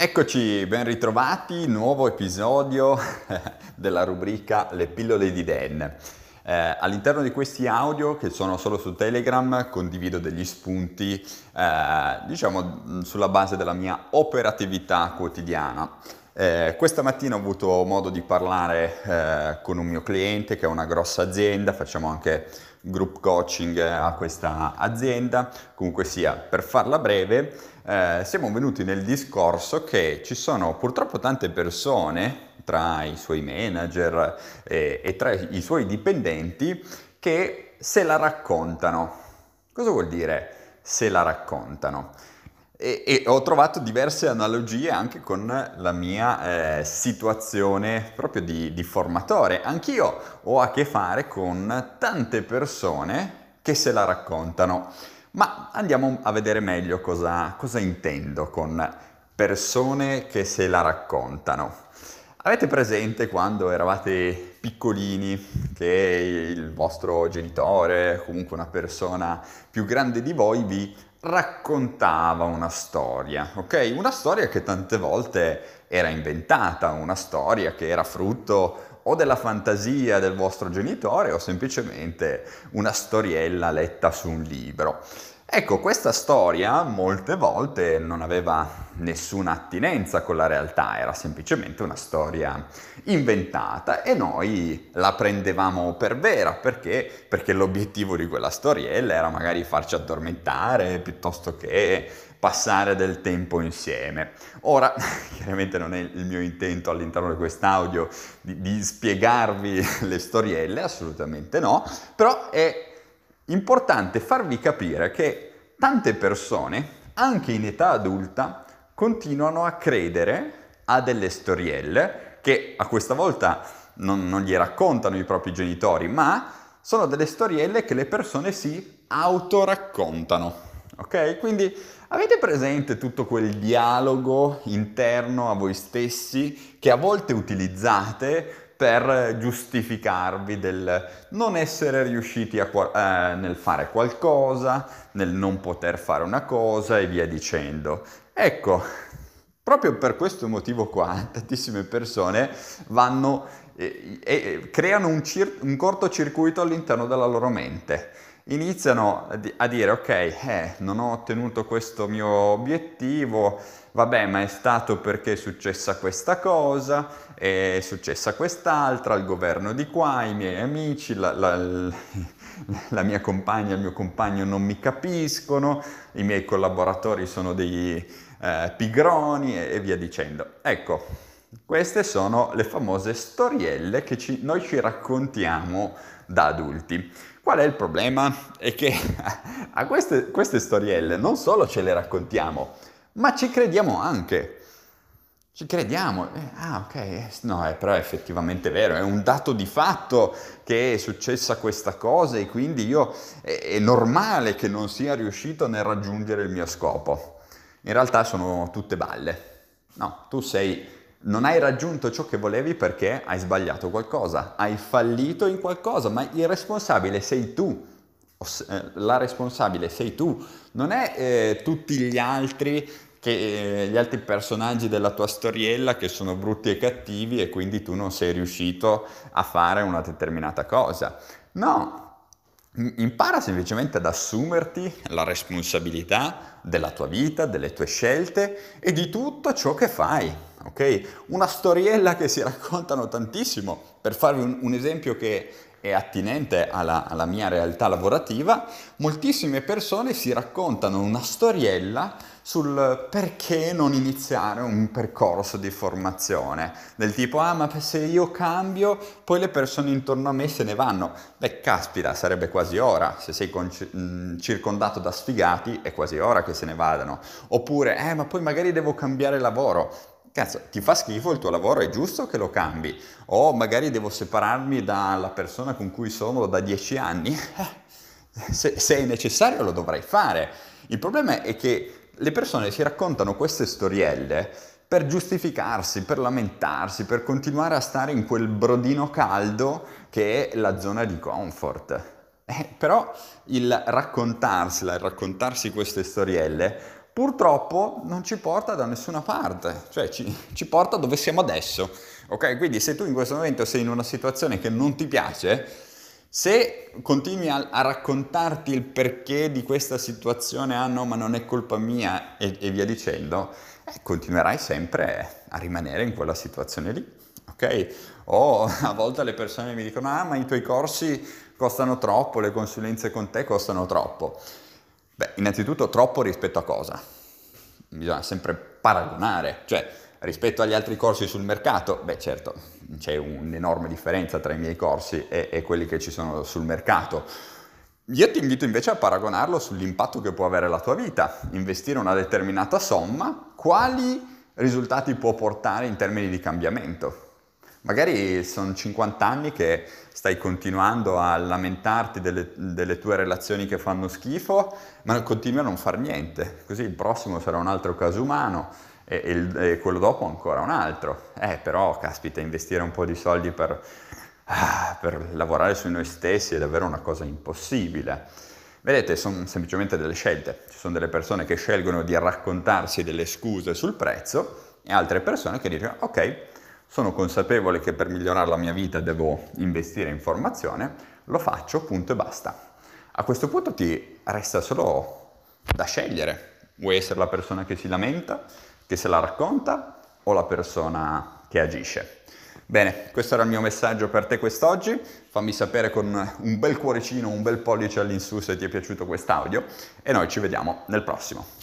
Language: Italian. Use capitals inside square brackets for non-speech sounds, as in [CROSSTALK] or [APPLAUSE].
Eccoci, ben ritrovati, nuovo episodio [LAUGHS] della rubrica Le pillole di Dan. Eh, all'interno di questi audio, che sono solo su Telegram, condivido degli spunti, eh, diciamo, sulla base della mia operatività quotidiana. Eh, questa mattina ho avuto modo di parlare eh, con un mio cliente che ha una grossa azienda, facciamo anche group coaching a questa azienda, comunque sia, per farla breve, eh, siamo venuti nel discorso che ci sono purtroppo tante persone tra i suoi manager e, e tra i suoi dipendenti che se la raccontano. Cosa vuol dire se la raccontano? E, e, ho trovato diverse analogie anche con la mia eh, situazione proprio di, di, formatore. Anch'io ho a che fare con tante persone che se la raccontano. Ma andiamo a vedere meglio cosa, cosa intendo con persone che se la raccontano. Avete presente quando eravate piccolini che il vostro genitore, comunque una persona più grande di voi, vi raccontava una storia, ok? Una storia che tante volte era inventata, una storia che era frutto o della fantasia del vostro genitore o semplicemente una storiella letta su un libro. Ecco, questa storia molte volte non aveva nessuna attinenza con la realtà, era semplicemente una storia inventata e noi la prendevamo per vera perché, perché l'obiettivo di quella storiella era magari farci addormentare piuttosto che passare del tempo insieme. Ora, [LAUGHS] chiaramente non è il mio intento all'interno di quest'audio di, di spiegarvi le storielle, assolutamente no, però è importante farvi capire che tante persone, anche in età adulta, continuano a credere a delle storielle che a questa volta non, non gli raccontano i propri genitori, ma sono delle storielle che le persone si autoraccontano. Ok? Quindi avete presente tutto quel dialogo interno a voi stessi che a volte utilizzate per giustificarvi del non essere riusciti a, eh, nel fare qualcosa, nel non poter fare una cosa e via dicendo. Ecco, proprio per questo motivo qua, [LAUGHS] tantissime persone vanno e, e creano un, cir- un cortocircuito all'interno della loro mente iniziano a, di- a dire ok, eh, non ho ottenuto questo mio obiettivo, vabbè, ma è stato perché è successa questa cosa, è successa quest'altra, il governo di qua, i miei amici, la, la, [LAUGHS] la mia compagna, il mio compagno non mi capiscono, i miei collaboratori sono dei eh, pigroni e, e via dicendo. Ecco, queste sono le famose storielle che ci, noi ci raccontiamo da adulti. Qual è il problema? È che [LAUGHS] a queste, queste storielle non solo ce le raccontiamo, ma ci crediamo anche. Ci crediamo, eh, ah ok, eh, no, è, però è effettivamente vero, è un dato di fatto che è successa questa cosa e quindi io è, è normale che non sia riuscito nel raggiungere il mio scopo. In realtà sono tutte balle. No, tu sei non hai raggiunto ciò che volevi perché hai sbagliato qualcosa, hai fallito in qualcosa, ma il responsabile sei tu. Eh, la responsabile sei tu, non è eh, tutti gli altri, che, eh, gli altri personaggi della tua storiella che sono brutti e cattivi e quindi tu non sei riuscito a fare una determinata cosa. No, Impara semplicemente ad assumerti la responsabilità della tua vita, delle tue scelte e di tutto ciò che fai. Okay? Una storiella che si [LAUGHS] raccontano tantissimo. Per farvi un, un esempio che è attinente alla, alla, mia realtà lavorativa, moltissime persone si raccontano una storiella sul perché non iniziare un percorso di formazione, del tipo ah ma se io cambio poi le persone intorno a me se ne vanno. Beh caspita, sarebbe quasi ora, se sei con, mm, circondato da sfigati è quasi ora che se ne vadano. Oppure eh ma poi magari devo cambiare lavoro. Cazzo, ti fa schifo il tuo lavoro, è giusto che lo cambi. O magari devo separarmi dalla persona con cui sono da dieci anni. [LAUGHS] Se, se è necessario lo dovrai fare. Il problema è che le persone si raccontano queste storielle per giustificarsi, per lamentarsi, per continuare a stare in quel brodino caldo che è la zona di comfort. Eh, però il raccontarsela, il raccontarsi queste storielle purtroppo non ci porta da nessuna parte, cioè ci, ci porta dove siamo adesso. Ok, quindi se tu in questo momento sei in una situazione che non ti piace, se continui a, a, raccontarti il perché di questa situazione, ah no, ma non è colpa mia e, e via dicendo, eh, continuerai sempre a rimanere in quella situazione lì. Ok? O a volte le persone mi dicono, ah, ma i tuoi corsi costano troppo, le consulenze con te costano troppo. Beh, innanzitutto troppo rispetto a cosa? Bisogna sempre paragonare, cioè rispetto agli altri corsi sul mercato, beh certo, c'è un'enorme differenza tra i miei corsi e, e, quelli che ci sono sul mercato. Io ti invito invece a paragonarlo sull'impatto che può avere la tua vita, investire una determinata somma, quali risultati può portare in termini di cambiamento. Magari sono 50 anni che stai continuando a lamentarti delle, delle, tue relazioni che fanno schifo, ma continui a non far niente. Così il prossimo sarà un altro caso umano e, il, e quello dopo ancora un altro. Eh, però, caspita, investire un po' di soldi per, ah, per lavorare su noi stessi è davvero una cosa impossibile. Vedete, sono semplicemente delle scelte. Ci sono delle persone che scelgono di raccontarsi delle scuse sul prezzo e altre persone che dicono, ok, sono consapevole che per migliorare la mia vita devo investire in formazione, lo faccio, punto e basta. A questo punto ti resta solo da scegliere. Vuoi essere la persona che si lamenta, che se la racconta o la persona che agisce? Bene, questo era il mio messaggio per te quest'oggi. Fammi sapere con un bel cuoricino, un bel pollice all'insù se ti è piaciuto quest'audio e noi ci vediamo nel prossimo.